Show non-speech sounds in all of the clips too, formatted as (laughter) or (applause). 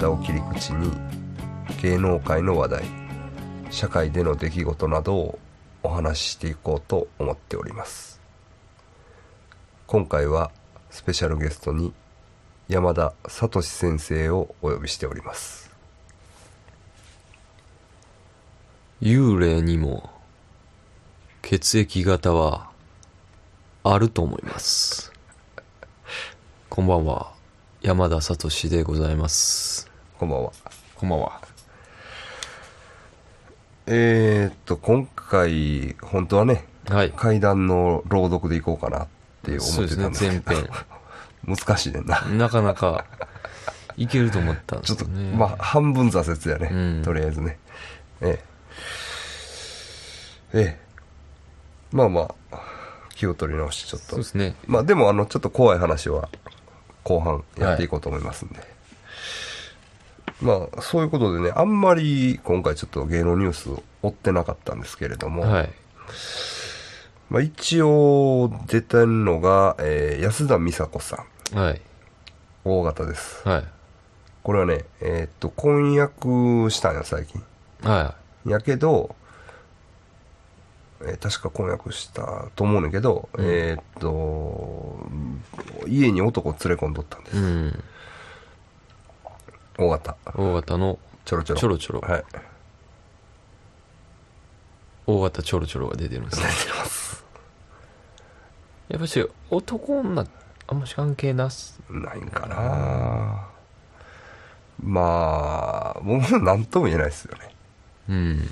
血液型を切り口に芸能界の話題社会での出来事などをお話ししていこうと思っております今回はスペシャルゲストに山田聡先生をお呼びしております幽霊にも血液型はあると思いますこんばんは山田聡でございますこんばんは。こんばんは。えー、っと今回本当はねはい。階段の朗読でいこうかなって思そうですねってたんですけど前編。(laughs) 難しいねんな。なかなかいけると思ったんでちょっと、まあ半分挫折やね、うん。とりあえずね。ええ。ええ。まあまあ気を取り直してちょっと。そうですね。まあでもあのちょっと怖い話は後半やっていこうと思いますんで、まあそういうことでねあんまり今回ちょっと芸能ニュースを追ってなかったんですけれども、はい。まあ、一応出てるのが、えー安田美沙子さん。はい。大型です。はい。これはねえーっと婚約したんよ最近。はやけど、えー確か婚約したと思うねんけど、うん。えーっと家に男を連れ込んどったんです、いうん大型。大型のちょろちょろちょろちょろはい。大型ちょろちょろが出てるんですね。出てます。やっぱし男女あんまし関係なす。ないんかな。まあ僕も何とも言えないですよね。うん。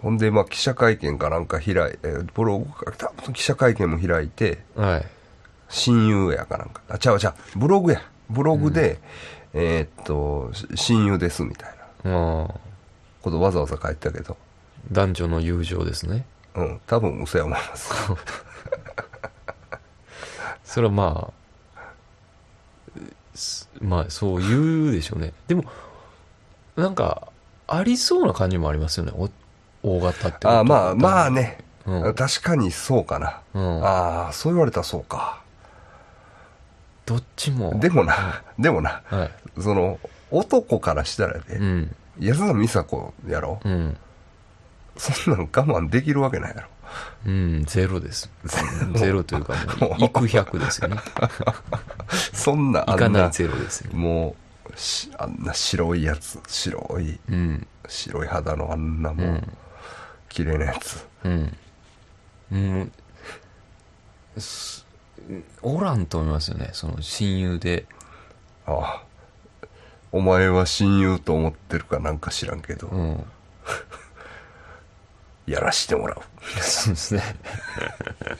ほんで、まあ、記者会見かなんか開いえーブログか、多分記者会見も開いて、はい。親友やかなんか、あ、ちゃうちゃう、ブログや。ブログで、えーっと、し親友ですみたいな。まあ。ことわざわざ書いてたけど、男女の友情ですね。うん、多分嘘や思います。(laughs) それはまあすまあそう言うでしょうね。でもなんかありそうな感じもありますよね。お大型ってあまあ、まあね、うん。確かにそうかな。うん。ああ、そう言われたらそうか。どっちも。でもな、でもな、はい。その、男からしたらね、うん。安田美沙子やろ、うん。そんなん我慢できるわけないやろ。うんゼロです。(laughs) ゼロというかもう行く100ですよね。(laughs) そんな、あんな、行かないゼロですよもう、しあんな白いやつ、白い、うん。白い肌のあんなもう、うん。綺麗なやつ。うん。うんすおらんと思いますよねその親友でああ。お前は親友と思ってるかなんか知らんけど、うん (laughs) やらしてもらう。そうですね。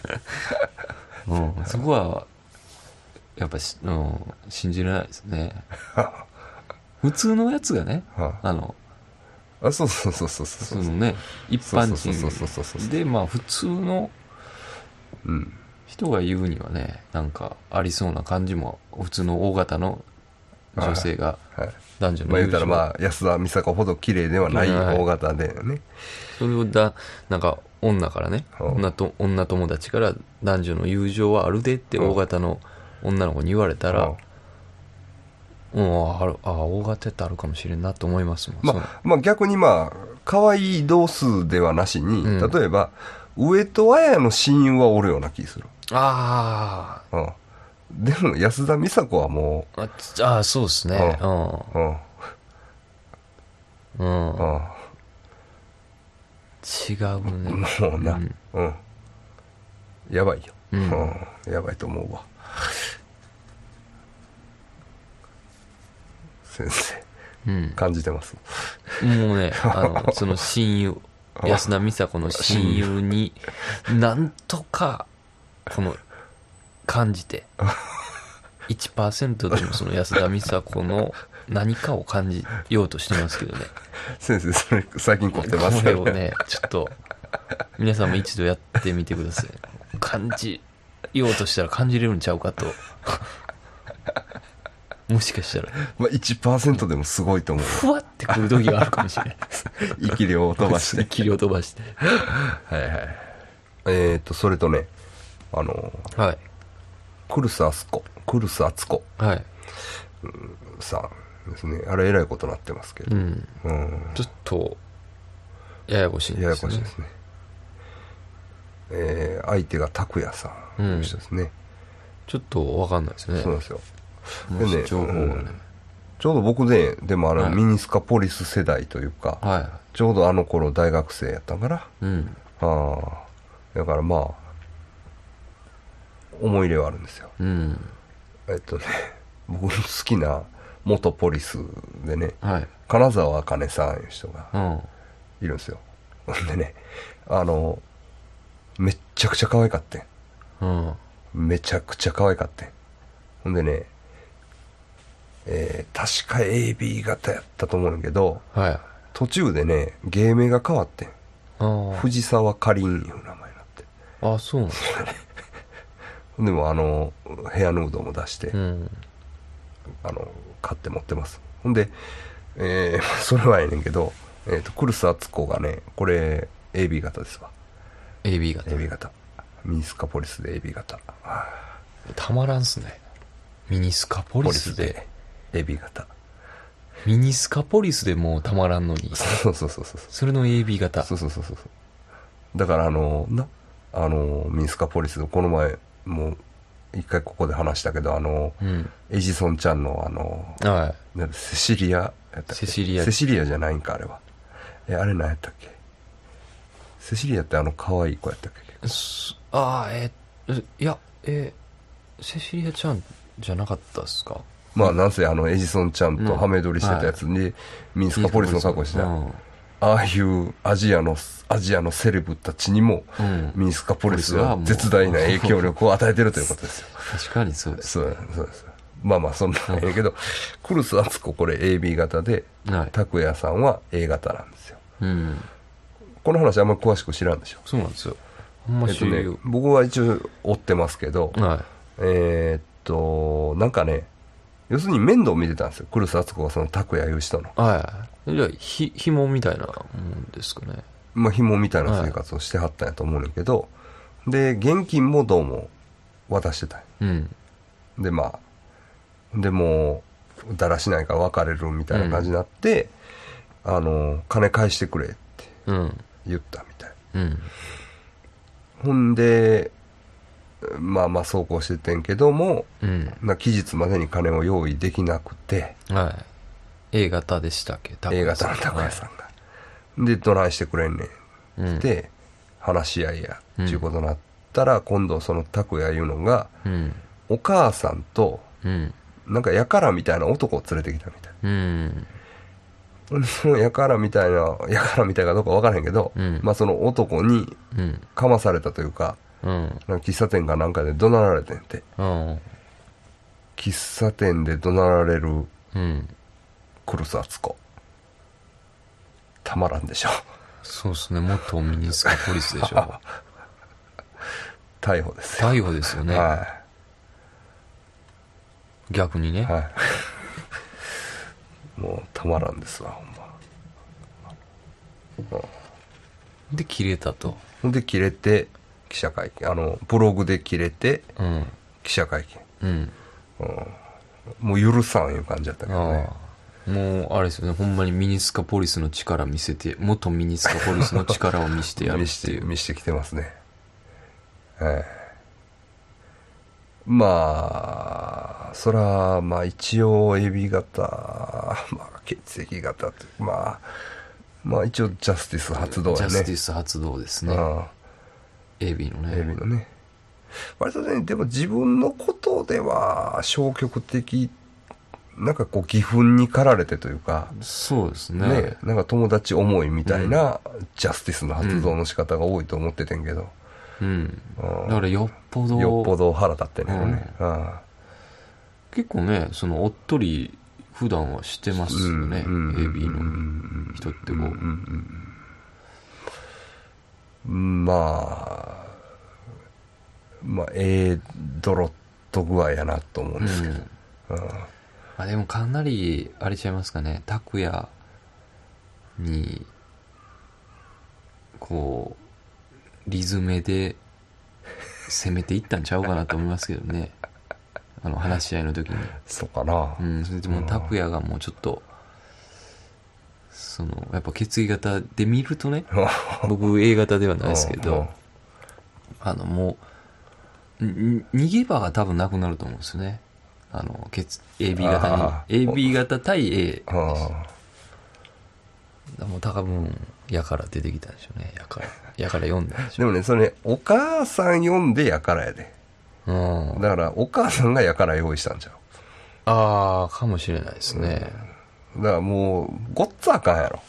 (laughs) うん、そこは、やっぱし、うん、信じれないですね。(laughs) 普通のやつがね、はあの、あ、そうそうそうそうそ。そうのね、一般そうそうそうそうそう人で、まあ普通のうん。人が言うにはね、なんかありそうな感じも、普通の大型の女性がはい。男女のまあ言うたらまあ、安田美沙子ほど綺麗ではないはい大型でね。それをだ、なんか女からね、うん女と、女友達から男女の友情はあるでってうん大型の女の子に言われたら、うん、ある、あ、大型ってあるかもしれんなと思いますもん。まあ、まあ逆にまあ、可愛い同数ではなしに、うん例えば、上戸彩の親友はおるような気する。そうあうん。でも安田美沙子はもーあつ、あー、そうですね。う、うん、うん。うん。うん。違うね。もうな、うんうん。やばいよ。うんうんやばいと思うわ。先生、うん。感じてます。もうね、(laughs) あの、その親友、安田美沙子の親友に、なんとか、この、感じて、1%でもその安田美沙子の何かを感じようとしてますけどね。先生、それ最近凝ってますよね。これをね、ちょっと、皆さんも一度やってみてください。感じようとしたら感じれるんちゃうかと。もしかしたら。まあ、1%でもすごいと思うふわってくる時があるかもしれない (laughs) です。生き量を飛ばして気量飛ばして。はいはいえっ、とそれとねあのはい。クルスアスコクルスアツコはい。さんですねあれえらいことなってますけど、うん。うんちょっと、ややこしいんややですよね。こしいですねえー相手が拓也さんという人ですね、ちょっとわかんないですね。そうなんですよもでねし情報がね。ちょうど僕ねでもあの、はいミニスカポリス世代というか、はちょうどあの頃大学生やったからい。うん。ああだからまあ思い入れはあるんですようん。えっとね (laughs) 僕の好きな元ポリスでねはい。金沢茜さんいう人がうん。いるんですよほんでねあのめっちゃくちゃ可愛かってんうん。めちゃくちゃ可愛かってんほんでねえー確か AB 型やったと思うんだけどはい。途中でね芸名が変わって藤沢かりんいう名前になってあ。あ、そうなんです (laughs) でもあのヘアヌードも出して、うん。あの買って持ってます。ほんで、えー (laughs) それはええねんけど、えー、とクルス敦子がねこれ AB 型ですわ。AB 型。AB 型。ミニスカポリスで AB 型。はたまらんっすね。ミニスカポポリスで、AB 型。ミニスカポリスでもうたまらんのに、そうそうそうそうそれの AB 型。そうそうそうそうだからあのなあのミニスカポリスこの前もう一回ここで話したけどあのうん。エジソンちゃんのあのはなんだセシリアやったっけ？セシリア。セシリアじゃないんかあれは。えあれ何やったっけ？セシリアってあの可愛い子やったっけ？ああ、えーいや、えーセシリアちゃんじゃなかったっすか？まあなんせあのエジソンちゃんとうんハメ撮りしてたやつに、ミニスカポリスの格好してた、うん。ああいうアジアのアジアのセレブたちにも、うんミニスカポリスは絶大な影響力を与えてるということですよ (laughs) 確かにそうです。そうそうですまあまあそんなんやけど、クルス・アツコこれ AB 型ではい。拓也さんは A 型なんですようん。この話あんまり詳しく知らんでしょそうなんですよ。ほんまえっとね僕は一応追ってますけど、はえーっと、なんかね、要するに面倒見てたんですよ。クルス敦子がその拓也いう人の。い。はい。じゃあ、ひ、紐みたいなもんですかね。まあ、紐みたいな生活をしてはったんやと思うねんけど、で、現金もどうも渡してたんやうん。で、まあ、でもう、だらしないから別れるみたいな感じになって、あの、金返してくれってうん。言ったみたい。うん。ほんで、まあまあ走行しててんけども、うん。な期日までに金を用意できなくて、はい。A 型でしたっけ？A 型の拓也さんが。で、どないしてくれんねん。ん。うん。で、話し合いや、ちゅうことになったら、今度その拓也いうのが、うん。お母さんと、うん。なんかやからみたいな男を連れてきたみたい。うん。ほんでそのやからみたいな、やからみたいかどうかわからへんけど、うんまあその男にうん。かまされたというか、うん。なんか喫茶店かなんかで怒鳴られてんて。うん。喫茶店で怒鳴られるうん。クルス敦子。たまらんでしょ。そうですね。元ミニスカポリスでしょ。(laughs) 逮捕ですよ。逮捕ですよね。は逆にね。い。はい。もうたまらんですわ、ほんま。で、切れたと。で切れて、記者会見。あの、ブログで切れて、うん。記者会見。うん。もう許さんいう感じだったけどね。もう、あれですよね。ほんまにミニスカポリスの力見せて、元ミニスカポリスの力を見せてやる見しっていう。(laughs) て見してきてますね。ええまあ、そら、まあ一応、エビ型、まあ血液型って、まあ、まあ一応、ジャスティス発動やね。ジャスティス発動ですね。うん。AB のね。エビのね。割とね、でも自分のことでは消極的、なんかこう、義憤に駆られてというか、そうですね。ね、なんか友達思いみたいな、ジャスティスの発動の仕方が多いと思っててんけど、うん。うんだからよっぽど、よっぽど腹立ってんねんね。うん結構ね、その、おっとり、普段はしてますよね。うん AB うんの人ってこう。まあ、まあ、ええドロッと具合やなと思うんですけど、あでもかなりあれちゃいますかね。拓也にこうリズメで攻めていったんちゃうかなと思いますけどね。(laughs) あの話し合いの時に。そうかな。うんそれでも拓也がもうちょっとそのやっぱ血液型で見るとね (laughs) 僕 A 型ではないですけどあのもうん逃げ場が多分なくなると思うんですよねあの血 AB 型あに AB 型対 A あもう多分やから出てきたんでしょうね。やからやから読んでしょでもねそれねお母さん読んでやからやで。ううん。だからお母さんがやから用意したんちゃああかもしれないですね、うだからもうごっつあかんやろ。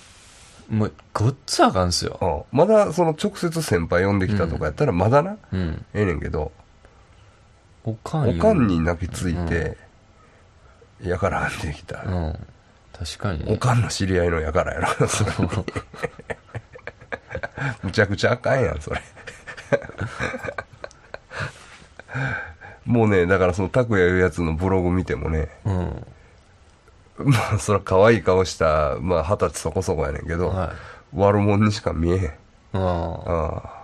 もうごっつあかんすよ。うん。まだその直接先輩呼んできたとかやったらまだな、うん。ええねんけどおかんおかんに泣きついて、やからんできた、うん。確かに。ねおかんの知り合いのやからやろ。そ (laughs) れむちゃくちゃあかんやんそれ。もうねだからその拓也いうやつのブログ見てもねうん。まあそら可愛い顔したまあ二十歳そこそこやねんけど、はい。悪者にしか見えへん。ああ。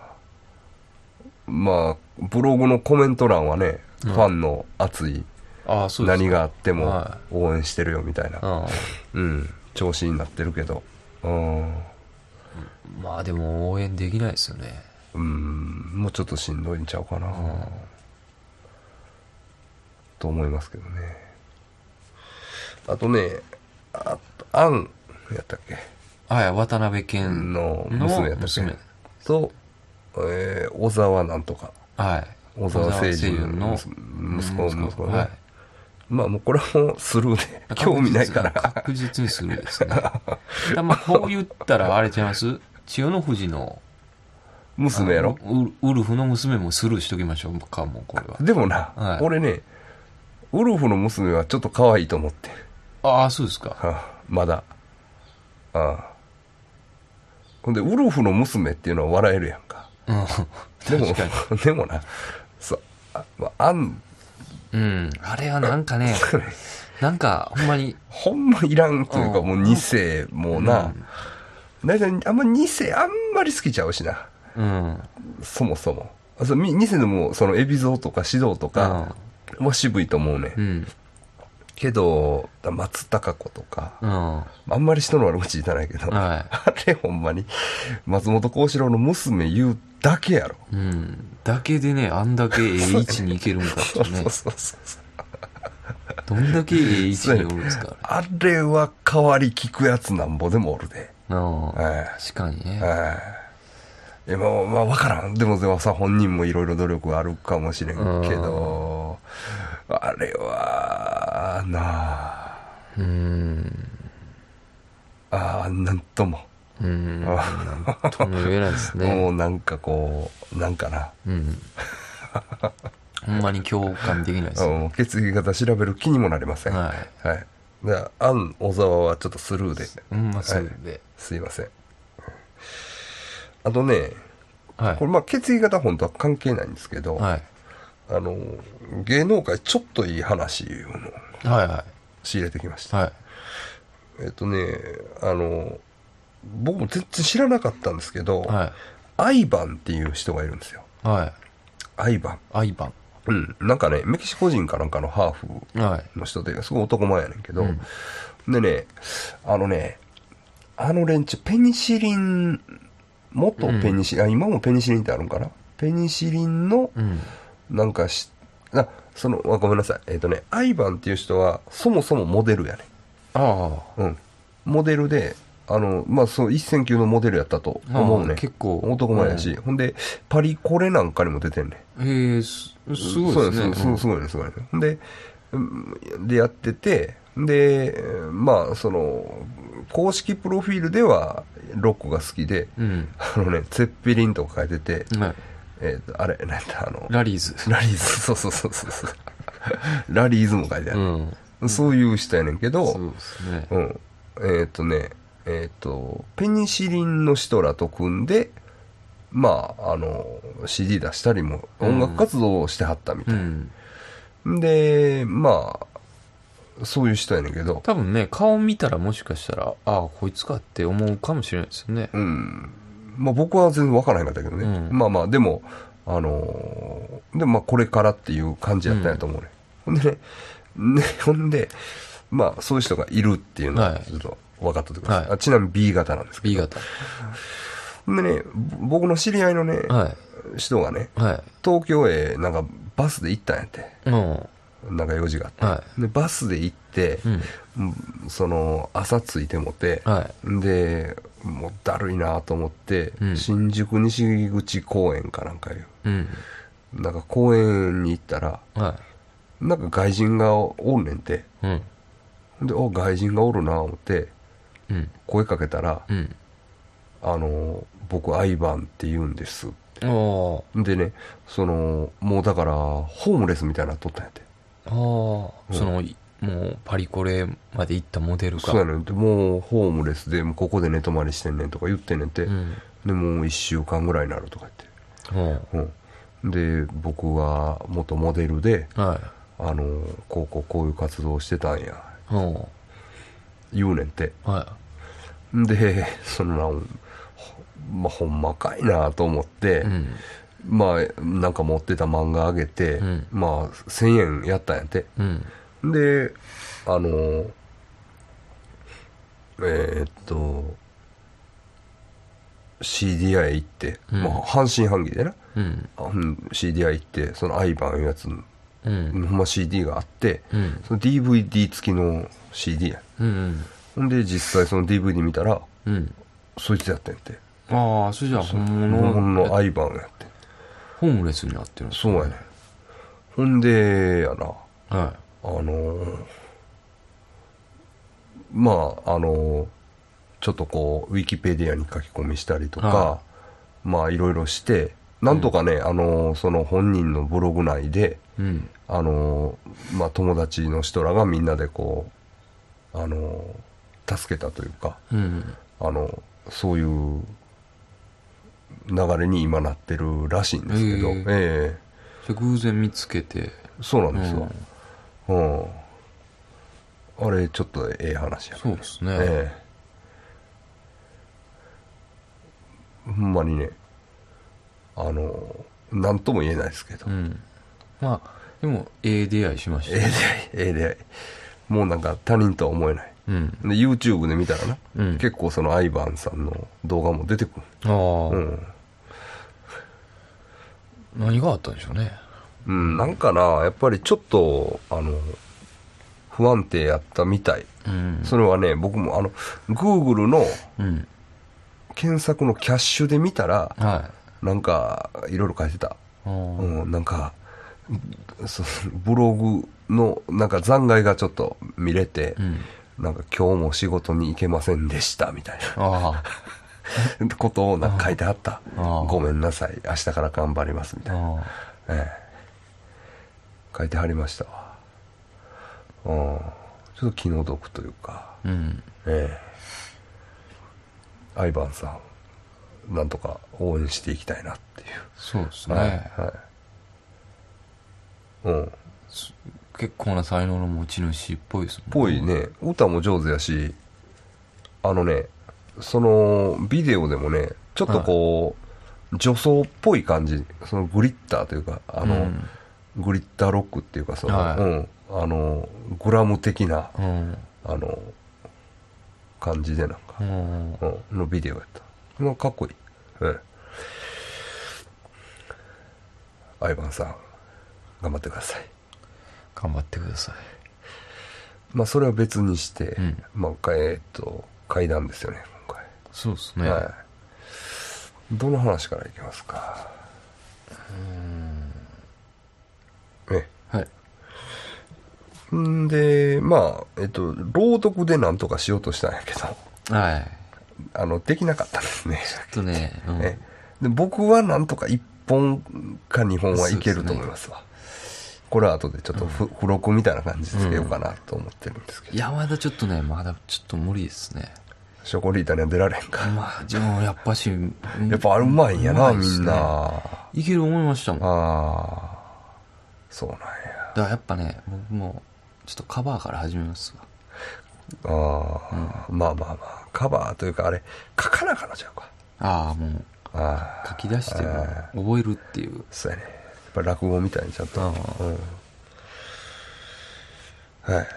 まあブログのコメント欄はね、うん。ファンの熱いああそうです何があってもは応援してるよみたいな、うん。調子になってるけど。うん。まあでも応援できないですよね。うん。もうちょっとしんどいんちゃうかな、うん。と思いますけどね。あとねあアンやったっけ？はい渡辺謙の娘やったっけ？娘。と、えー小沢なんとかはい。小沢誠小二の息子息子ね、はい。まあもうこれはもうスルーで興味ないから。確実にするですね。だまあこう言ったらあれちゃいます？千代の富士の娘やろ？ウウルフの娘もスルーしときましょうかもうこれは。でもな、はい。俺ねウルフの娘はちょっと可愛いと思って。ああそうですか。はあまだ。ああ。ほんでウルフの娘っていうのは笑えるやんかうん。でも (laughs) でもなそうあ,、まあ、あん。うん。あれはなんかね (laughs) なんかほんまに。ほんまいらんというかうん。もう2世もうな、大体あんま2世あんまり好きちゃうしな。うん。そもそも。あそう2世でもその海老蔵とか指導とかは渋いと思うね、うんけど松たか子とかうん。あんまり人の悪口言いたないけど、はあれほんまに松本幸四郎の娘言うだけやろ。いうん。だけでねあんだけええ位置に行けるんかってね。そうそうそうそう。どんだけええ位置におるんですかああれは代わり聞くやつなんぼでもおるで。れうん。え確かにね。えええまあまあ分からん。でもでもさ本人もいろいろ努力あるかもしれんけどあれはなあ。うん。ああなんとも、うん。なんとも言えないですもね。うなんかこうなんかな。うん。ほんまに共感できないですよ。うん血液型調べる気にもなりません。ははい。じゃあ、アン小沢はちょっとスルーで。ほんまそうで。すいません。あとね、はい。これまあ血液型本当は関係ないんですけど、はい。あの、芸能界ちょっといい話いうのをはいは仕入れてきました。いはい。えっとね、あの、僕も全然知らなかったんですけど、はアイバンっていう人がいるんですよ。いはい。アイバン。アイバン。うん。なんかね、メキシコ人かなんかのハーフはい。の人ですごい男前やねんけど、うん。でねあのねあの連中ペニシリン元ペニシリン、あ今もペニシリンってあるんかな？ペニシリンのうん。なんかしあそのあごめんなさい。えっ、とねアイバンっていう人はそもそもモデルやね。あうん。モデルであのまあそう一線級のモデルやったと思うね。ああ結構。男前やし、ほんでパリコレなんかにも出てんねへえすすごいですね。そうすすごいね、すごいね。ほんで、うんで、やってて、で、まあ、その、公式プロフィールでは、ロックが好きで、うん。あのね、ツェッペリンとか書いてて、うんはいえっ、と、あれ、なんだ、あの、ラリーズラリーズ、(laughs) そうそうそうそうそう。ラリーズも書いてあうる。んそういう人やねんけど、そうですねうん。えっ、とね、えっ、と、ペニシリンの人らと組んで、まあ、あの、CD 出したりも、音楽活動をしてはったみたい。うんで、まあ、そういう人やねんけど、多分ね、顔見たらもしかしたら、ああ、こいつかって思うかもしれないですよね。うん。まあ僕は全然わからへんかったけどね。うんまあまあ、でも、あのーでもまあこれからっていう感じやったんやと思うね。ほんでね、ね、ほんで、まあそういう人がいるっていうのははいちょっと分かっとってください。はいあちなみに B 型なんですけど。B 型。ほんでね、ぼ僕の知り合いのね、はい。人がね、はい。東京へなんかバスで行ったんやって。うん。なんか用事があって。はで、バスで行って、うん。うんその、朝着いてもて、はで、もうだるいなと思って、うん新宿西口公園かなんかいう、うん。なんか公園に行ったら、はなんか外人がおんねんて。い。うん。で、お、外人がおるな思って、うん。声かけたら、うん。あの、僕、アイバンって言うんです。でね、その、もうだから、ホームレスみたいになっとったんやて。ああ、その、いもう、パリコレまで行ったモデルが。そうやねんて。もう、ホームレスで、もうここで寝泊まりしてんねんとか言ってんねんて。うん。で、もう一週間ぐらいになるとか言って。うん、で僕は元モデルではい。あのこうこうこういう活動をしてたんやお言うねんてーはでそのなんほまあほんまかいなと思って、い。うん。まあなんか持ってた漫画あげて、うんまあ1000円やったんやてうん。であのえーっと CDI 行って、うんまあ、半信半疑でな、うん。CDI 行ってそのアイバンいうやつうん。ほんま CD があって、うん。その DVD 付きの CD やうん。ほんで実際その DVD 見たらうん。そいつやってんてああ、それじゃあ本本物物のアイバンやってんホームレスになってるんですねそうやねほんでやなはあのーまああのーちょっとこうウィキペディアに書き込みしたりとか、はまあいろいろしてなんとかね、あのーその本人のブログ内でい。うん。あのーまあ友達の人らがみんなでこうあのー助けたというかうん。あのそういう流れに今なってるらしいんですけど、へええじゃあ偶然見つけて。えそうなんですよ、うん、あれちょっとええ話やねそうですね。ええほんまにねあの何とも言えないですけど、うん。まあ、でも、ええ出会いしましたね。ええ出会いええ出会いもうなんか他人とは思えないうん。で YouTube で見たらな、うん結構そのアイバンさんの動画も出てくるああ、うん何があったんでしょうね。うん、なんかな、やっぱりちょっと、あの、不安定やったみたい。うん。それはね、僕もあの、Google のうん。検索のキャッシュで見たら、はい。なんか、いろいろ書いてた。うん、なんか、そブログの、なんか残骸がちょっと見れてう、ん。なんか今日も仕事に行けませんでした、みたいあな (laughs) ことをなんか書いてあった。ごめんなさい、明日から頑張ります、みあ。たいな。ええ、書いてはりましたわ。うん。ちょっと気の毒というか、うん。ええ。アイバンさん、なんとか応援していきたいなっていう。そうですね。はい。はい。うん。結構な才能の持ち主っぽいですもんぽい。ね、歌も上手やし、あのね、そのビデオでもね、ちょっとこう、女装っぽい感じ、そのグリッターというか、あの、うんグリッターロックっていうか、その、はいうん、あの、グラム的な、うん。あの、感じでなんか、うん。うん、のビデオやった。まあかっこいい。うん。アイバンさん、頑張ってください。頑張ってください。まあ、それは別にして、うんまあ、えーっと、階段ですよね、今回。そうですね。はい。どの話からいきますか？えはい。んで、まあ、えっと、朗読でなんとかしようとしたんやけど、はい。あの、できなかったですね。ちょっとね、うんえで僕はなんとか1本か2本はいけると思いますわ。これは後でちょっとふ付録みたいな感じでつけようかなと思ってるんですけど、いや、まだちょっとね、まだちょっと無理ですね。ショコリータには出られんか。まあ、でもやっぱし、(laughs) やっぱあれうまいんやな、みんな。いける思いましたもん。だかああ、そうなんや。らやっぱね、僕も、ちょっとカバーから始めますわ。ああ、まあまあまあカバーというかあれ書かなあかんのちゃうか。ああもうああ書き出しても覚えるっていう。そうやね。やっぱ落語みたいにちゃんと。あうん。はい。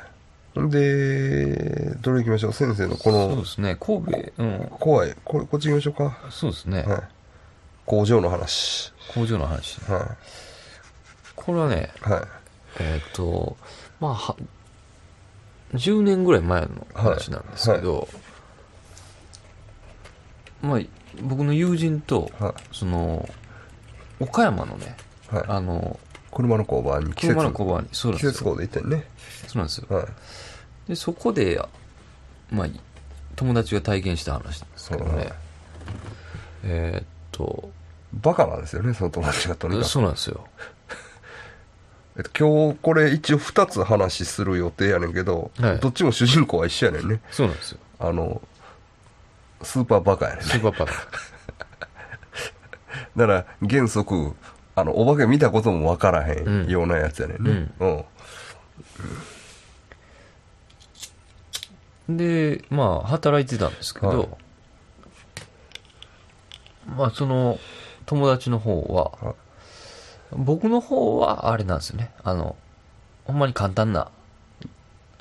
でどれ行きましょう？先生のこのそうですね。神戸うん。怖い。これこっち行きましょうか。そうですね、はい。工場の話。工場の話。はこれはねいはい。えっ、とまあは10年ぐらい前の話なんですけど、まあ僕の友人とはその岡山のねいはい。あの車の工場に季節車の工場にそうなんですよ。季節工で行ったよね。そうなんですよ。はい。でそこでまあ友達が体験した話なんですけどね、はいえーっとバカなんですよねその友達がとにかく。そうなんですよえっと、今日これ一応2つ話する予定やねんけど、はい。どっちも主人公は一緒やねんね。そうなんですよ。あのスーパーバカやねんね。スーパーパーだから原則あのお化け見たこともわからへうん。んようなやつやねんね。うん、でまあ働いてたんですけど、はい。まあその友達の方は、はい僕の方はあれなんですよね。あのほんまに簡単な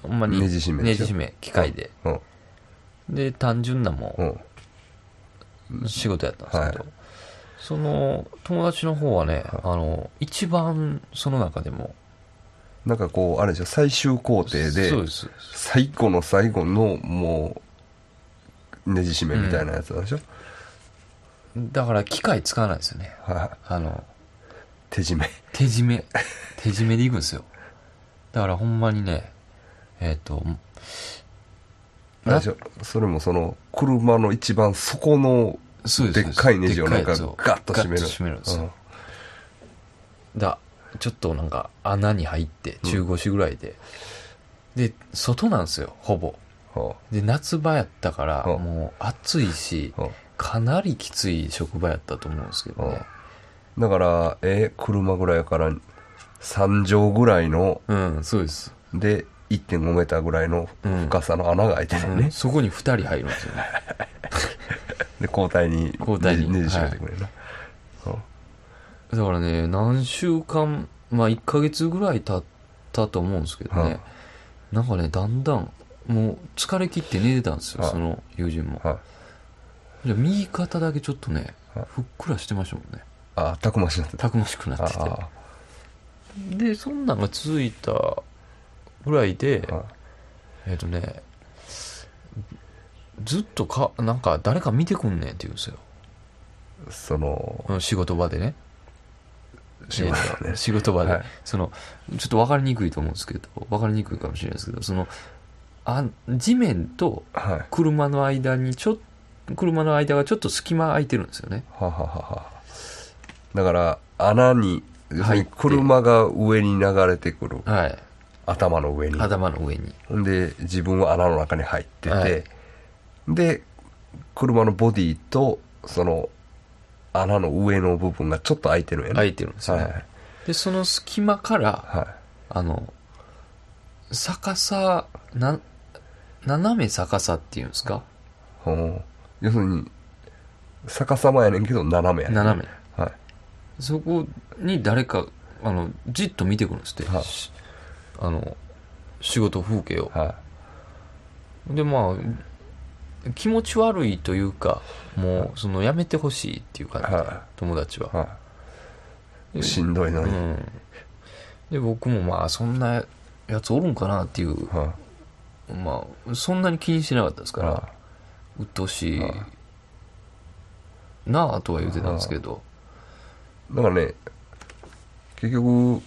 ほんまにネジ締めネジ締め機械で、うん。で単純なもうん。仕事やったんですけど、はい。その友達の方はね、はい。あの一番その中でもなんかこうあれでしょ？最終工程でそうです最後の最後のもうねじ締めみたいなやつなんでしょ、だから機械使わないですよね。はい。あの手締め。手締め。手締めでいくんですよ。だからほんまにねえっ、とあれでしょそれもその車の一番底のでっかいネジをなんかガッと締める。締めるんですよ、うん。だちょっとなんか穴に入って中腰ぐらいで、で外なんですよほぼ。はで夏場やったからうんもう暑いしかなりきつい職場やったと思うんですけどね。あだからえ車ぐらいやから3畳ぐらいのうんそうです、で1.5メーターぐらいの深さの穴が開いてるうん。ね、そこに2人入るんですよね。(laughs) で交代に交代に。ねじ締めてくれるな、だからね何週間まあ1ヶ月ぐらい経ったと思うんですけどね、はい。なんかねだんだんもう疲れ切って寝てたんですよ、はい。その友人も、はい。じゃあ右肩だけちょっとね、はい。ふっくらしてましたもんねあたくましになってた。たくましくなってでそんなんが続いたぐらいで、あはいえっ、とねずっとかなんか誰か見てくんねんって言うんですよ。そのうん仕事場でね。仕事えーねと仕事場で、はい。そのちょっと分かりにくいと思うんですけど分かりにくいかもしれないですけどそのあ地面とはい。車の間にちょっ車の間がちょっと隙間空いてるんですよね。ははははだから穴に車が上に流れてくる。はい。頭の上に。頭の上に。で自分は穴の中に入ってて、はい。で車のボディとその穴の上の部分がちょっと開いてるんやね。空いてるんですよね、はいでその隙間からはい。あの逆さな斜め逆さっていうんですか？ほう。要するに逆さまやねんけど斜めやねん。斜め。はいそこに誰かあのじっと見てくるんですって、はい。しあの仕事風景を。はでまあ気持ち悪いというかもうそのやめてほしいっていう感じ。で、は友達は、いはでい。しんどいのに、うん、で僕もまあそんなやつおるんかなっていう。はまあそんなに気にしてなかったですから、い。は鬱陶しい。はいなあとは言ってたんですけど、いだからね結局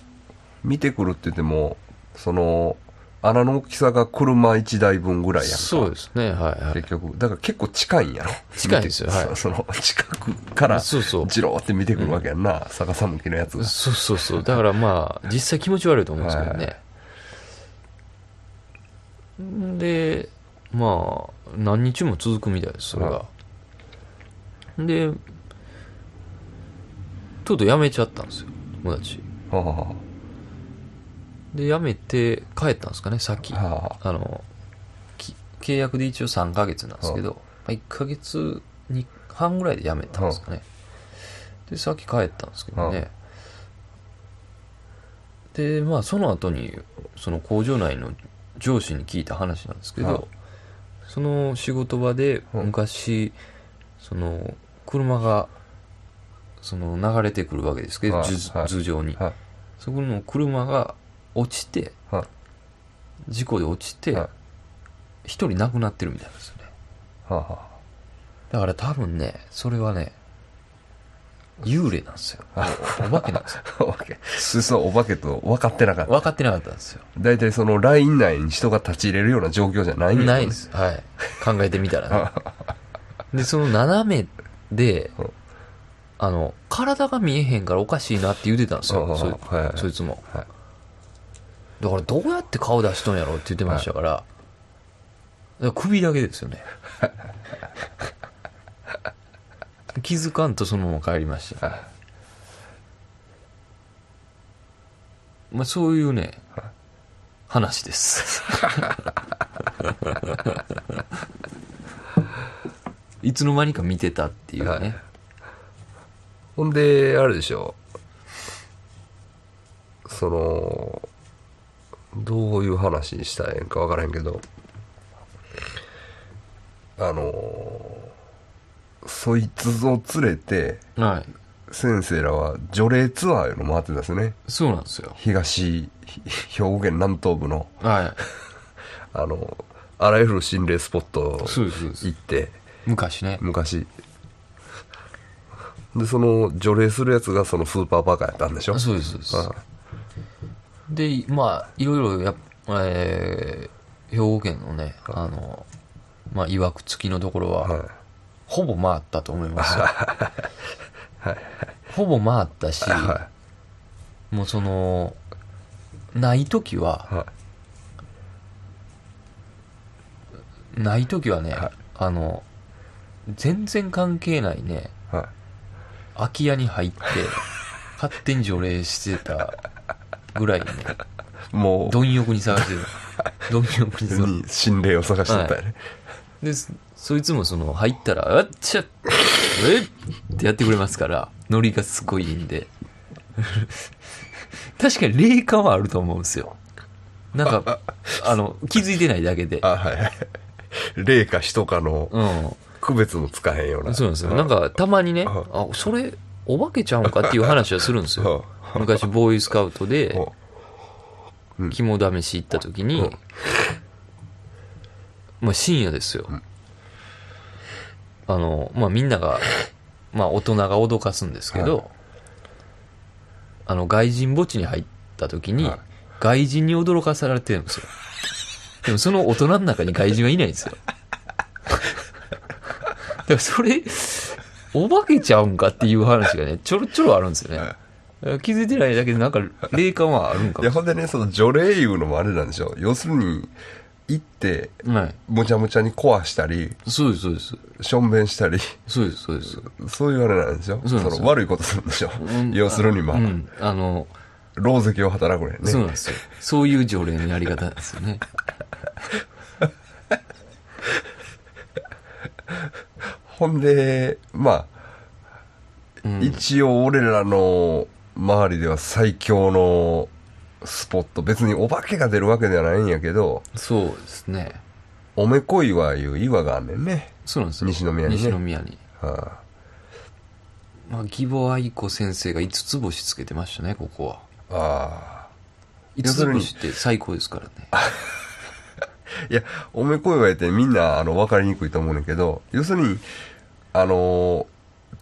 見てくるって言ってもその穴の大きさが車1台分ぐらいやんか。そうですね。はいはい。結局だから結構近いんやろ。近いんですよ。はい。その近くからそうそう。じろーって見てくるわけやんな、逆さ向きのやつが。そうそうそう。だからまあ実際気持ち悪いと思うんですけどはい。ね、でまあ何日も続くみたいですそれが、はでとうとう辞めちゃったんですよ友達。はははで辞めて帰ったんですかねさっきはあ。のき契約で一応3ヶ月なんですけど、まあ、1ヶ月に半ぐらいで辞めたんですかね、でさっき帰ったんですけどね、でまあその後にその工場内の上司に聞いた話なんですけど、はいその仕事場でうん。昔、その車がその流れてくるわけですけど、はい図はい。図上に、はい。そこの車が落ちてはい。事故で落ちてはい。一人亡くなってるみたいなんですよね。はあはだから多分ねそれはね幽霊なんですよ。おお化けなんですよ。あ (laughs) お化け。でそのお化けと分かってなかった。分かってなかったんですよ。大体そのライン内に人が立ち入れるような状況じゃないんやないです。はい。考えてみたらね。(laughs) でその斜めでうんあの体が見えへんからおかしいなって言ってたんですうんよそいはいはい。そいつも。はい。だからどうやって顔出しとんやろって言ってましたから,、だから。首だけですよね。(laughs) 気づかんとそのまま帰りました、はい。まあ、そういうね話です。(laughs) いつの間にか見てたっていうね、はいほんであれでしょ。そのどういう話にしたらええんか分からへんけど。あのそいつを連れてはい。先生らは除霊ツアーいうの回ってたんですね。そうなんですよ。東ひ兵庫県南東部の。は (laughs) あのあらゆる心霊スポット行って。昔ね。昔でその除霊するやつがそのスーパーバカやったんでしょ？そうですそうです。あでまあいろいろやっえー兵庫県のねあのまあいわくつきのところは、はい。ほぼ回ったと思いますよ。(laughs) ほぼ回ったし、はもうそのない時は、はない時はね、はい。あの全然関係ないねいはい空き家に入って勝手に除霊してたぐらいねもう。貪欲に探してた。(laughs) 貪欲に探に心霊を探してたよね、でそそいつもその入ったら「あっちゃえっ!」ってやってくれますからノリがすごいいいんで。(laughs) 確かに霊感はあると思うんですよ。なんかあの気づいてないだけで。あはいはい。霊か人かのうん区別もつかへんような。そうなんですよ。なんかたまにねうあそれお化けちゃうんかっていう話はするんですよ。昔ボーイスカウトでうん。肝試し行った時にうん。まあ深夜ですよ。あのまあみんながまあ大人が脅かすんですけはどあの外人墓地に入った時にはい。外人に驚かされてるんですよ。でもその大人の中に外人はいないんですよらそれお化けちゃうんかっていう話がねちょろちょろあるんですよね。気づいてないだけでなんか霊感はあるんかも。いやほんでねその除霊いうのもあれなんでしょ。要するに行ってはい。むちゃむちゃに壊したりそうですそうです。しょんべんしたりそうですそうです。そういうあれなんでしょ。そうなんですよ。の悪いことするんでしょ、うん。要するにまあ、うん。あの狼藉を働くね。そうなんですよ。そういう条例のやり方ですよねほんでまあ、うん。一応俺らの周りでは最強のスポット別にお化けが出るわけではないんやけどそうですね。おめこ岩いう岩があんねんね、そうなんですよ。西宮にね。西宮に。はまあ義母愛子先生が5つ星つけてましたねここは。あ、あ。5つ星って最高ですからね。あ (laughs) いやおめこ岩ってみんなあの分かりにくいと思うねんけど要するにあの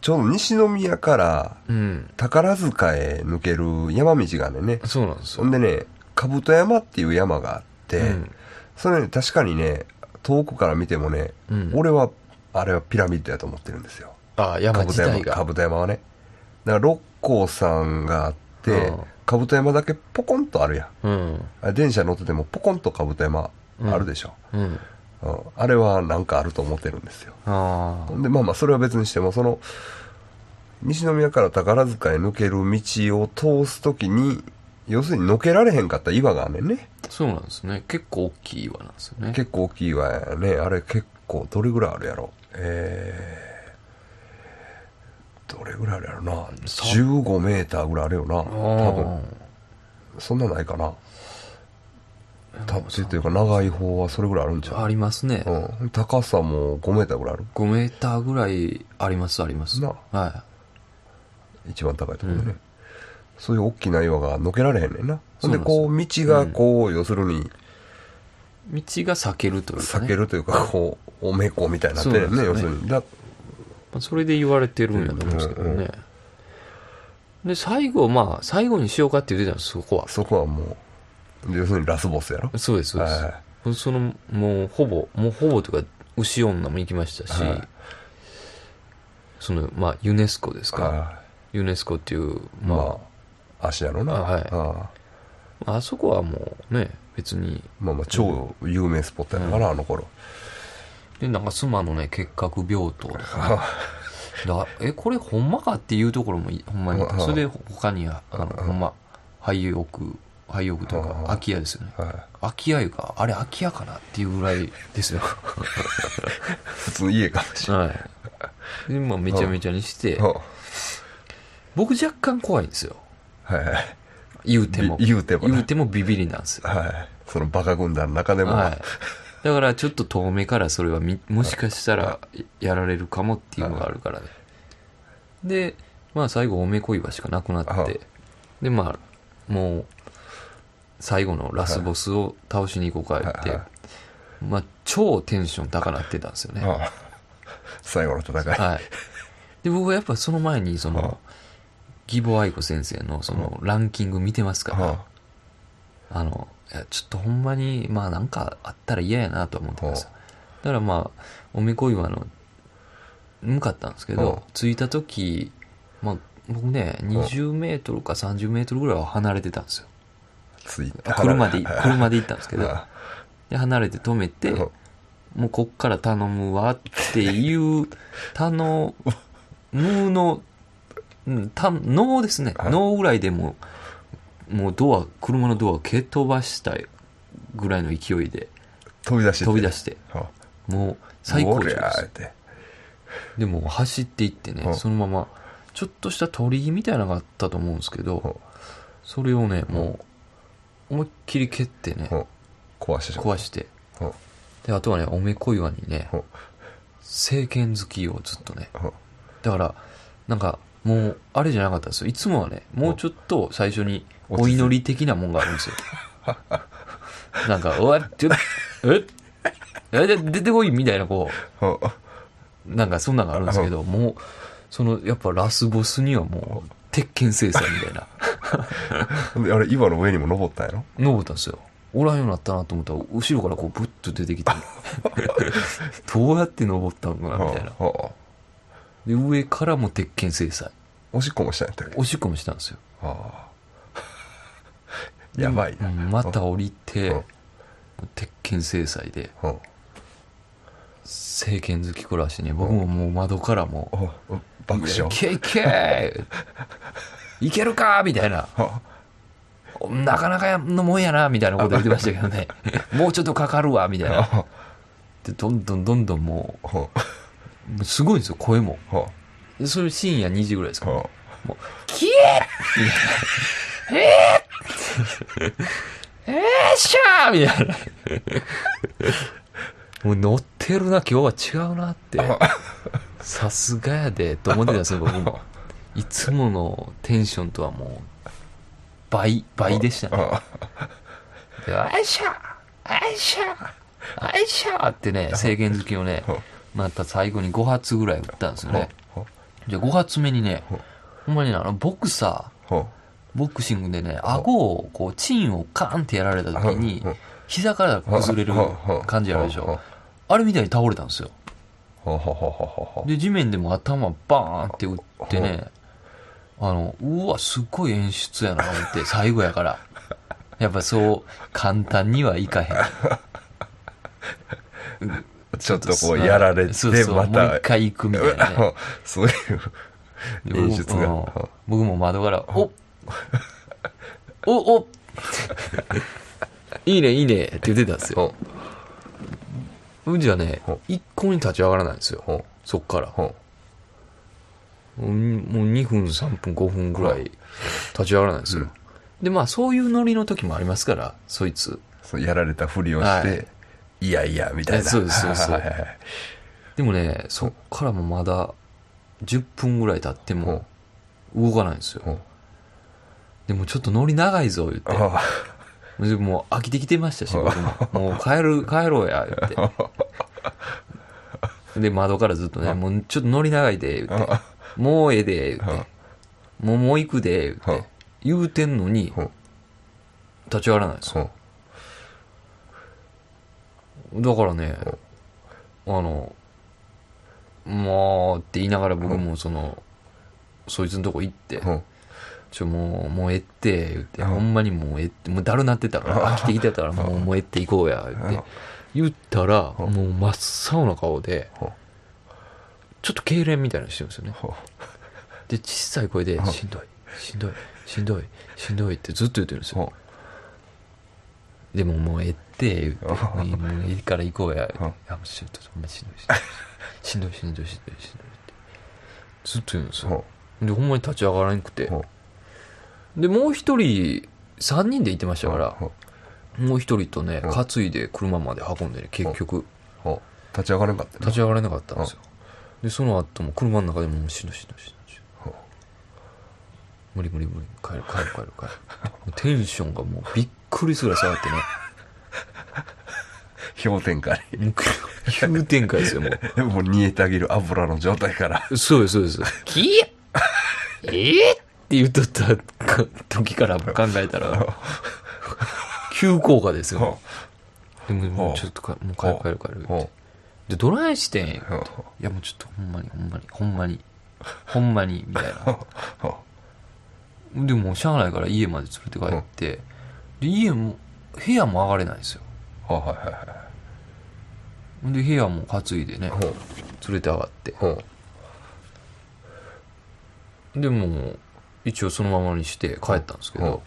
ちょうど西宮からうん。宝塚へ抜ける山道があんねんね。そうなんですよ。ほんでね兜山っていう山があって、うん。それね確かにね遠くから見てもね、うん。俺はあれはピラミッドやと思ってるんですよ。ああ山自体が。兜山はね。だから六甲山があってうん。兜山だけポコンとあるやん。うん。あ電車乗っててもポコンと兜山あるでしょ、うんうんあれはなんかあると思ってるんですよああでまあまあそれは別にしてもその西宮から宝塚へ抜ける道を通す時に要するにのけられへんかった岩があんねんね。そうなんですね。結構大きい岩なんですよね。結構大きい岩やね。あれ結構、どれぐらいあるやろ。えー、どれぐらいあるやろな。15メーターぐらいあるよな。多分。そんなないかな。たっていうか長い方はそれぐらいあるんちゃう？ありますね。うん。高さも5メーターぐらいある？5メーターぐらいあります、あります。なは一番高いところでね、うんそういう大きな岩がのけられへんねんなほんでこう道がこう、要するにい。道が避けるというかね。避けるというかこうおめこみたいになってるよねね要するにだまあそれで言われてるんやと思うんですけどうんうんね。で、最後、まあ、最後にしようかって言ってたんです、そこは。そこはもう要するにラスボスやろ？そうです、そうです。はその、もう、ほぼ、もうほぼというか、牛女も行きましたし、はい。その、まあ、ユネスコですか？はユネスコっていう、いまあ、まあ足やろな。あはい。ああそこはもうね、別に、まあまあ超有名スポットやから、あの頃。で、なんか妻のね、結核病棟とか。ね、だえ、これほんまかっていうところもいほんまに。うん、それで他には、あの、ほんま、廃屋、廃屋というかうん、空き家ですよね。はい空き家いうか、あれ空き家かなっていうぐらいですよ。(laughs) 普通の家かもしれはい。で、まあ、めちゃめちゃにしてない、、僕若干怖いんですよ。はいはい言うても。び言うてもな言うてもビビりなんですよ。はいそのバカ軍団の中でも、はい。だからちょっと遠目からそれはみもしかしたらやられるかもっていうのがあるからね。で、まあ最後おめこ岩しかなくなっはいて、でまあ、もう、最後のラスボスを倒しに行こうかって。はいは、まあ超テンション高なってたんですよね。ああ。最後の戦い、はい。で、僕はやっぱその前にそはあの、義母愛子先生のそのランキング見てますから、はあ。の、いや、ちょっとほんまに、まあなんかあったら嫌やなと思ってます。だからまあ、おめこ岩の、向かったんですけはど、着いた時、まあ、僕ね、20メートルか30メートルぐらいは離れてたんですよ。あついて車で、は (laughs) い車で行ったんですけど、はで、離れて止めて、いもうこっから頼むわっていう、(laughs) 頼むの、うんた、脳ですね。はい。脳ぐらいでもう、もうドア、車のドアを蹴飛ばしたいぐらいの勢いで飛び出して。飛び出して、はもう最高です。でもう走っていってね、はいそのまま、ちょっとした鳥居みたいなのがあったと思うんですけはいど、それをね、もう、思いっきり蹴ってね、はい壊してしまう壊して、はいで、あとはね、おめこ岩にねはい、政権好きをずっとね、はいだから、なんか、もう、あれじゃなかったんですよ。いつもはね、もうちょっと最初に、お祈り的なもんがあるんですよ。(laughs) なんか、おい、ちょっと、え？(laughs) え？で出てこいみたいな、こはう、なんかそんなのがあるんですけど、もう、その、やっぱラスボスにはもう、鉄拳制裁みたいな、であれ岩の上にも登ったんやろ？登ったんですよ。おらんようになったなと思ったら、後ろからこう、ブッと出てきて、(laughs) どうやって登ったのかな、みたいな。はあはあ。で、上からも鉄拳制裁。おしっこもしたんやったっけ？おしっこもしたんですよ。はあ。(laughs) やばいな、うんまた降りてうん、鉄拳制裁で、は政権好きこらしてね、僕ももう窓からもあはあ爆う、笑。いけいけいけるかみたいな。は (laughs) なかなかのもんやな、みたいなこと言ってましたけどね。(laughs) もうちょっとかかるわ、みたいな。(laughs) で、どんどんどんどんもう、もうすごいんですよ、声も。でそれ深夜2時ぐらいですかあら、はもう、キエーえーえーしゃーみたいな。もう乗ってるな、今日は違うなって。さすがやで、と思ってたんですよ、僕も。いつものテンションとはもう、倍、倍でしたね。あいしゃあいしゃあいしゃってね、制限好きをね、また最後に5発ぐらい撃ったんですよね。はじゃあ5発目にね、ほんまにねあの、ボクサー、ボクシングでね、顎を、こう、チンをカーンってやられた時にう。ん、膝から崩れる感じあるでしょ。あれみたいに倒れたんですよ。で、地面でも頭バーンって打ってね、あの、うわ、すっごい演出やな、思って、(laughs) 最後やから。やっぱそう、簡単にはいかへん。(laughs) ちょっとこうやられてそうそうまた。もう一回行くみたいなね。(laughs) そういうで演出が。僕うん。僕も窓から、おおお。いいねいいねって言ってたんですよ。ほうんじゃねほ一向に立ち上がらないんですよ。ほそっからもう2分3分5分ぐらい立ち上がらないんですよ、うん。でまあそういうノリの時もありますからそいつ。そうやられたふりをして、はい。い、やいやみたいな。えそうですそうです。でもねそっからもまだ10分ぐらい経っても動かないんですよ。ほでもちょっとノリ長いぞ言って。もう飽きてきてましたし僕も。もう帰る (laughs) 帰ろうや言って。(laughs) で窓からずっとねもうちょっとノリ長いで言ってもうええで言ってもうもう行くで言って言うてんのにほ立ち上がらない。んですだからねあのもうって言いながら僕もそのそいつのとこ行ってほちょ、もう、もうええって、言って、うんほんまにもうええって、もうだるなってたから、飽きてきてたから、もう、もうええって行こうや、言って、言ったら、もう真っ青な顔でうん、ちょっと痙攣みたいなのしてるんですよね。ほで、小さい声で、しんどい、しんどい、しんどい、しんどいってずっと言ってるんですよ。ほでももうええって、言って、うん。もういいもういいから行こうや、言ってうん。あ、もうちょっと、ほんましんどい、しんどい、しんどい、しんどい、しんどい、って。ずっと言うんですよ。ほで、ほんまに立ち上がらなくて。ほで、もう一人、三人で行ってましたから、ほもう一人とね、う。ん担いで車まで運んでね、結局、ほ立ち上がれなかった立ち上がれなかったんですよ。で、その後も車の中でもしんどいしんどいしんどいしんどい。無理無理無理。帰る帰る帰る帰る。(laughs) もうテンションがもうびっくりするぐらい下がってね。(laughs) 氷点下にもう急展開ですよ、もう。(laughs) もう煮えたぎる油の状態からそうです、そうです。キーえー、って言っとった時から考えたら、急降下ですよ。でも、もうちょっとか、もう帰る帰る帰る。ほで、どないしてん (laughs) いや、もうちょっとほんまに、ほんまに、ほんまに、ほんまに、みたいな。(laughs) ほでも、しゃあないから家まで連れて帰って、で、家も、部屋も上がれないんですよ。ほはいはいはいで、部屋も担いでね、ほ連れて上がって。ほでもう、一応そのままにして帰ったんですけど、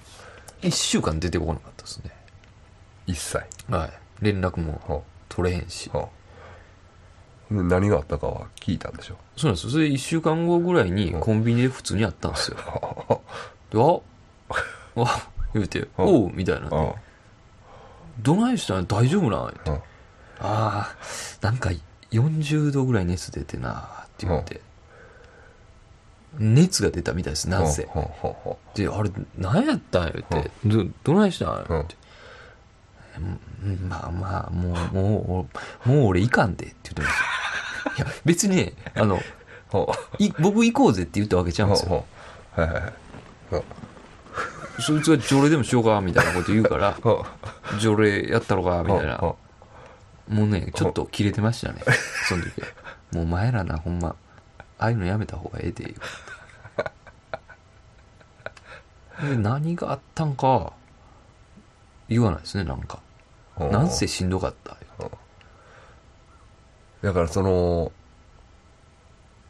一週間出てこなかったですね。一切。はい。連絡もほ取れへんし。何があったかは聞いたんでしょそうなんですよ。それで一週間後ぐらいにコンビニで普通にあったんですよ。(laughs) で、ああ言うて、おうみたいな。うん。どないしたん？大丈夫なん？って。うん。ああ、なんか40度ぐらい熱出てなって言って。熱が出たみたいです、なぜ。ほうほうほで、あれ、何やったん言って、ど、どないしたん？言って。うんまあまあ、もう、もう、もう俺いかんでって言ってました。(laughs) いや、別にね、あの、い僕行こうぜって言ったわけちゃうんですよ。はいはいそいつが条例でもしようかみたいなこと言うから、(laughs) 条例やったろかみたいな。ほもうね、ちょっと切れてましたね。その時は。もうお前らな、ほんま、ああいうのやめた方がええで、言 (laughs) で、何があったんか、言わないですね、なんか。なんせしんどかった。だからその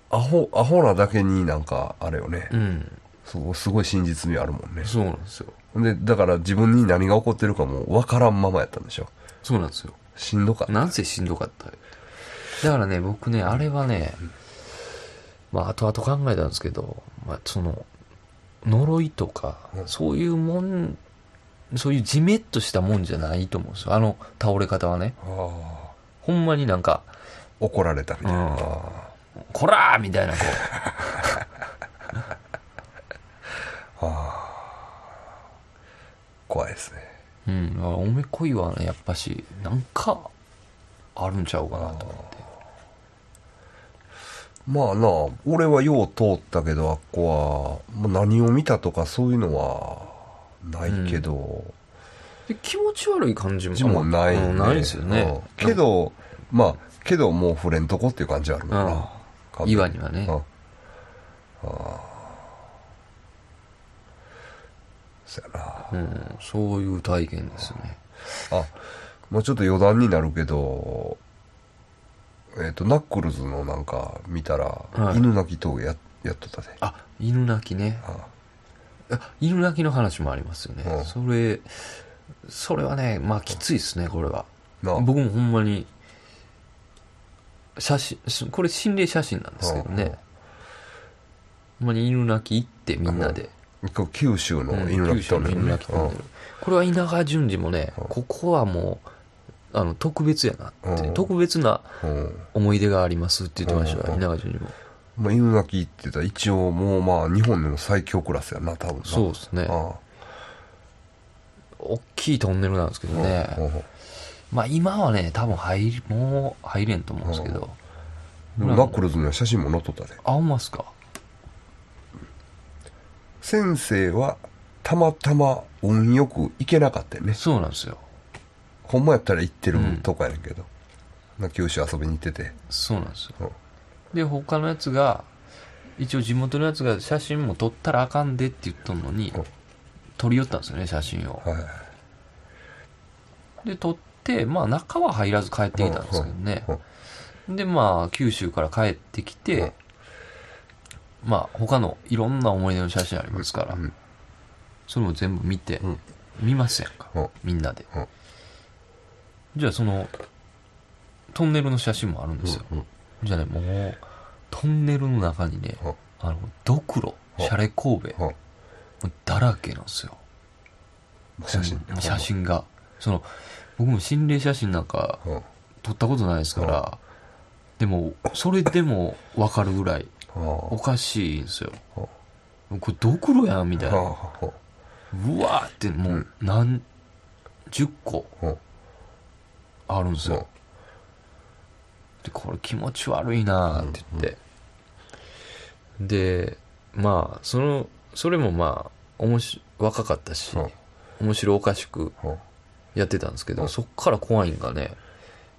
アホアホなだけになんかあれよね、うん。そうすごい真実味あるもんねそうなんですよ。でだから自分に何が起こってるかも分からんままやったんでしょそうなんですよ。しんどかったなんせしんどかった。だからね、僕ね、あれはね、まあ、後々考えたんですけど、まあ、その、呪いとか、うんそういうもん、そういうじめっとしたもんじゃないと思うんですよ。あの倒れ方はね。ああほんまになんか、怒られたみたいな、こらーみたいな、こ (laughs) 怖いですねう。うん。おめこいはね、やっぱし、なんか、あるんちゃうかなと思って。まあな俺はよう通ったけどあっこは、まあ、何を見たとかそういうのはないけど、で気持ち悪い感じもない、うんないですよね。うん。けどまあけどもう触れんとこっていう感じあるもんな、岩にはね。うん。ああそやな。うん、そういう体験ですね。あもうちょっと余談になるけどえっ、とナックルズのなんか見たら、はい。犬鳴き峠ややっとったで。あ、犬鳴きね。ああ犬鳴きの話もありますよね、うん。それそれはねまあきついですねこれは。なあ。僕もほんまに写真これ心霊写真なんですけどね、うん。うんほんまに犬鳴き行ってみんなで、こう九州のうん犬鳴きトンネル九州の犬鳴きトンネルこれは稲川淳二もね、うん。ここはもうあの特別やなって、うん。特別なうん。うん思い出がありますって言ってましたよ、うん。稲川淳二もまあ、犬鳴きって言ったら一応もうまあ日本での最強クラスやな多分な。そうですね。あ大きいトンネルなんですけどあね、うんうんまあ今はね多分入りもう入れんと思うんですけど、でもナックルズには写真も載っとったで。あほんまっすか？先生はたまたま運よく行けなかったよね。そうなんですよ。ほんまやったら行ってるうんとこやけど、まあ九州遊びに行ってて。そうなんですよ。うんで他のやつが一応地元のやつが写真も撮ったらあかんでって言っとんのにうん撮り寄ったんですよね写真を。はい。で撮ってまあ中は入らず帰ってきたんですけどね。うんでまあ九州から帰ってきてまあ他のいろんな思い出の写真ありますからうん。それも全部見てうん。見ますやんかうん。みんなで。うん。じゃあそのトンネルの写真もあるんですよ。うんじゃあねもうトンネルの中にねう。んあのドクロう。んシャレ神戸だらけなんですよ。写真うん写真が。その僕も心霊写真なんかう。ん撮ったことないですからでもそれでも分かるぐらいあおかしいんですよ。これドクロやんみたいな。あうわーってもう何十個う。んあるんですよでこれ気持ち悪いなーって言って、でまあそのそれもまあおもし若かったし、う。ん面白おかしくう。んやってたんですけど、う。んそっから怖いんがね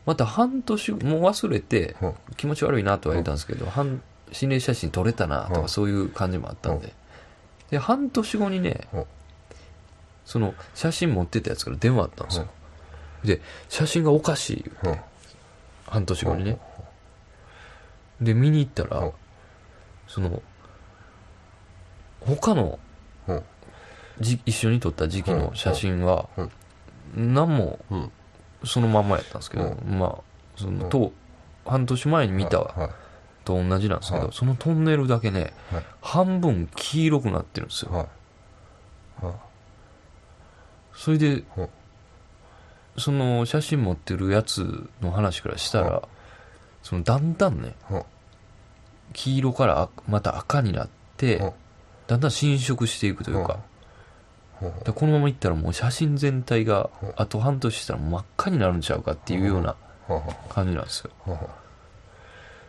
また半年もう忘れてう。ん気持ち悪いなとは言ったんですけど、半心霊写真撮れたなとう。んかそういう感じもあったんで、で半年後にね、う。んその写真持ってたやつから電話あったんですよ、で写真がおかしい言うて、う。ん半年後にね、で見に行ったら、うんその他のうんじ一緒に撮った時期の写真はうん何もうん。そのまんまやったんですけど、うまあそのうんと半年前に見たはい。と同じなんですけど、はい。そのトンネルだけねはい。半分黄色くなってるんですよ、それで、うんその写真持ってるやつの話からしたら、うんそのだんだんねうん。黄色からあまた赤になって、うん。だんだん侵食していくというか、このままいったらもう写真全体がうん。あと半年したら真っ赤になるんちゃうかっていうようなうん。感じなんですよ。うん。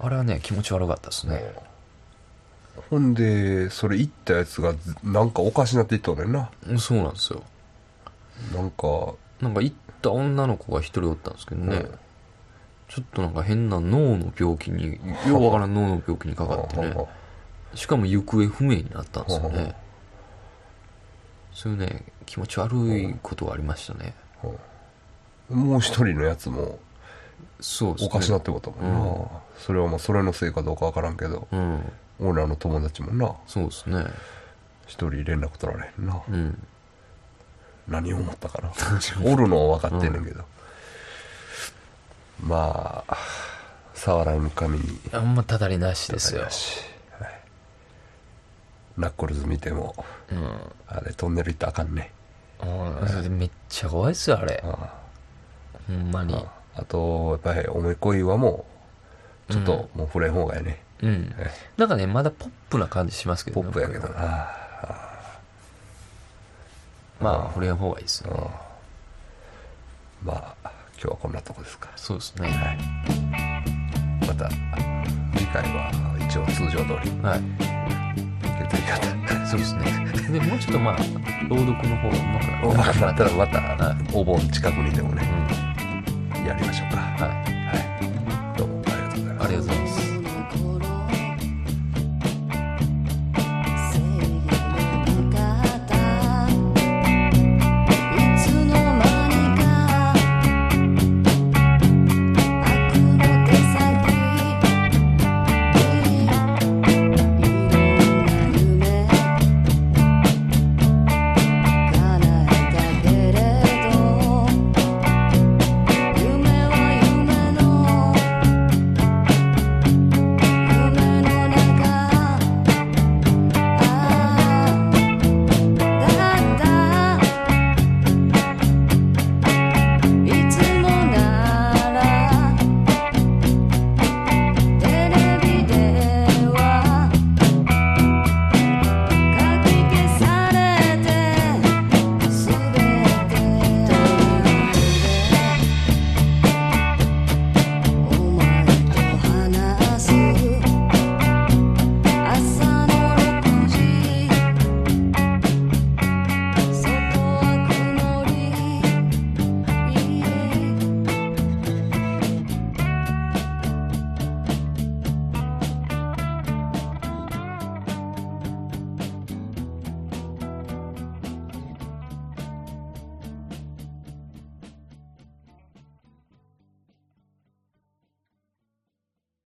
あれはね気持ち悪かったですね、ほんでそれ行ったやつがずなんかおかしなって言っとんねんな。うんそうなんですよ。なんかなんか行った女の子が一人おったんですけどね、うん。ちょっとなんか変な脳の病気にようわからん脳の病気にかかってね。しかも行方不明になったんですよね。そういうね気持ち悪いことがありましたね。もう一人のやつもそうですね。おかしなってこともんな、うん。それはもうそれのせいかどうかわからんけどうん。俺らの友達もな。そうですね。一人連絡取られへんな、うん何を思ったかな。おるのは分かってんねんけど、まあ触らぬ神に。あんまたたりなしですよ。ナックルズ見てもうん。あれトンネル行ったらあかんね。あそれでめっちゃ怖いっすよあれ。あほんまに。ああとやっぱりおめこいはもうちょっともう触れん方がいいね、うん。えなんかねまだポップな感じしますけどねポップやけど僕なまあ触れん方がいいですね。まあ今日はこんなとこですか。そうですね。はい。また次回は一応通常通り。はい。血液型そうですね。でもうちょっとまあ朗読の方がうまくなったらまたはお盆近くにでもねうん。やりましょうか。はい。はい。どうもありがとうございます。ありがとうございます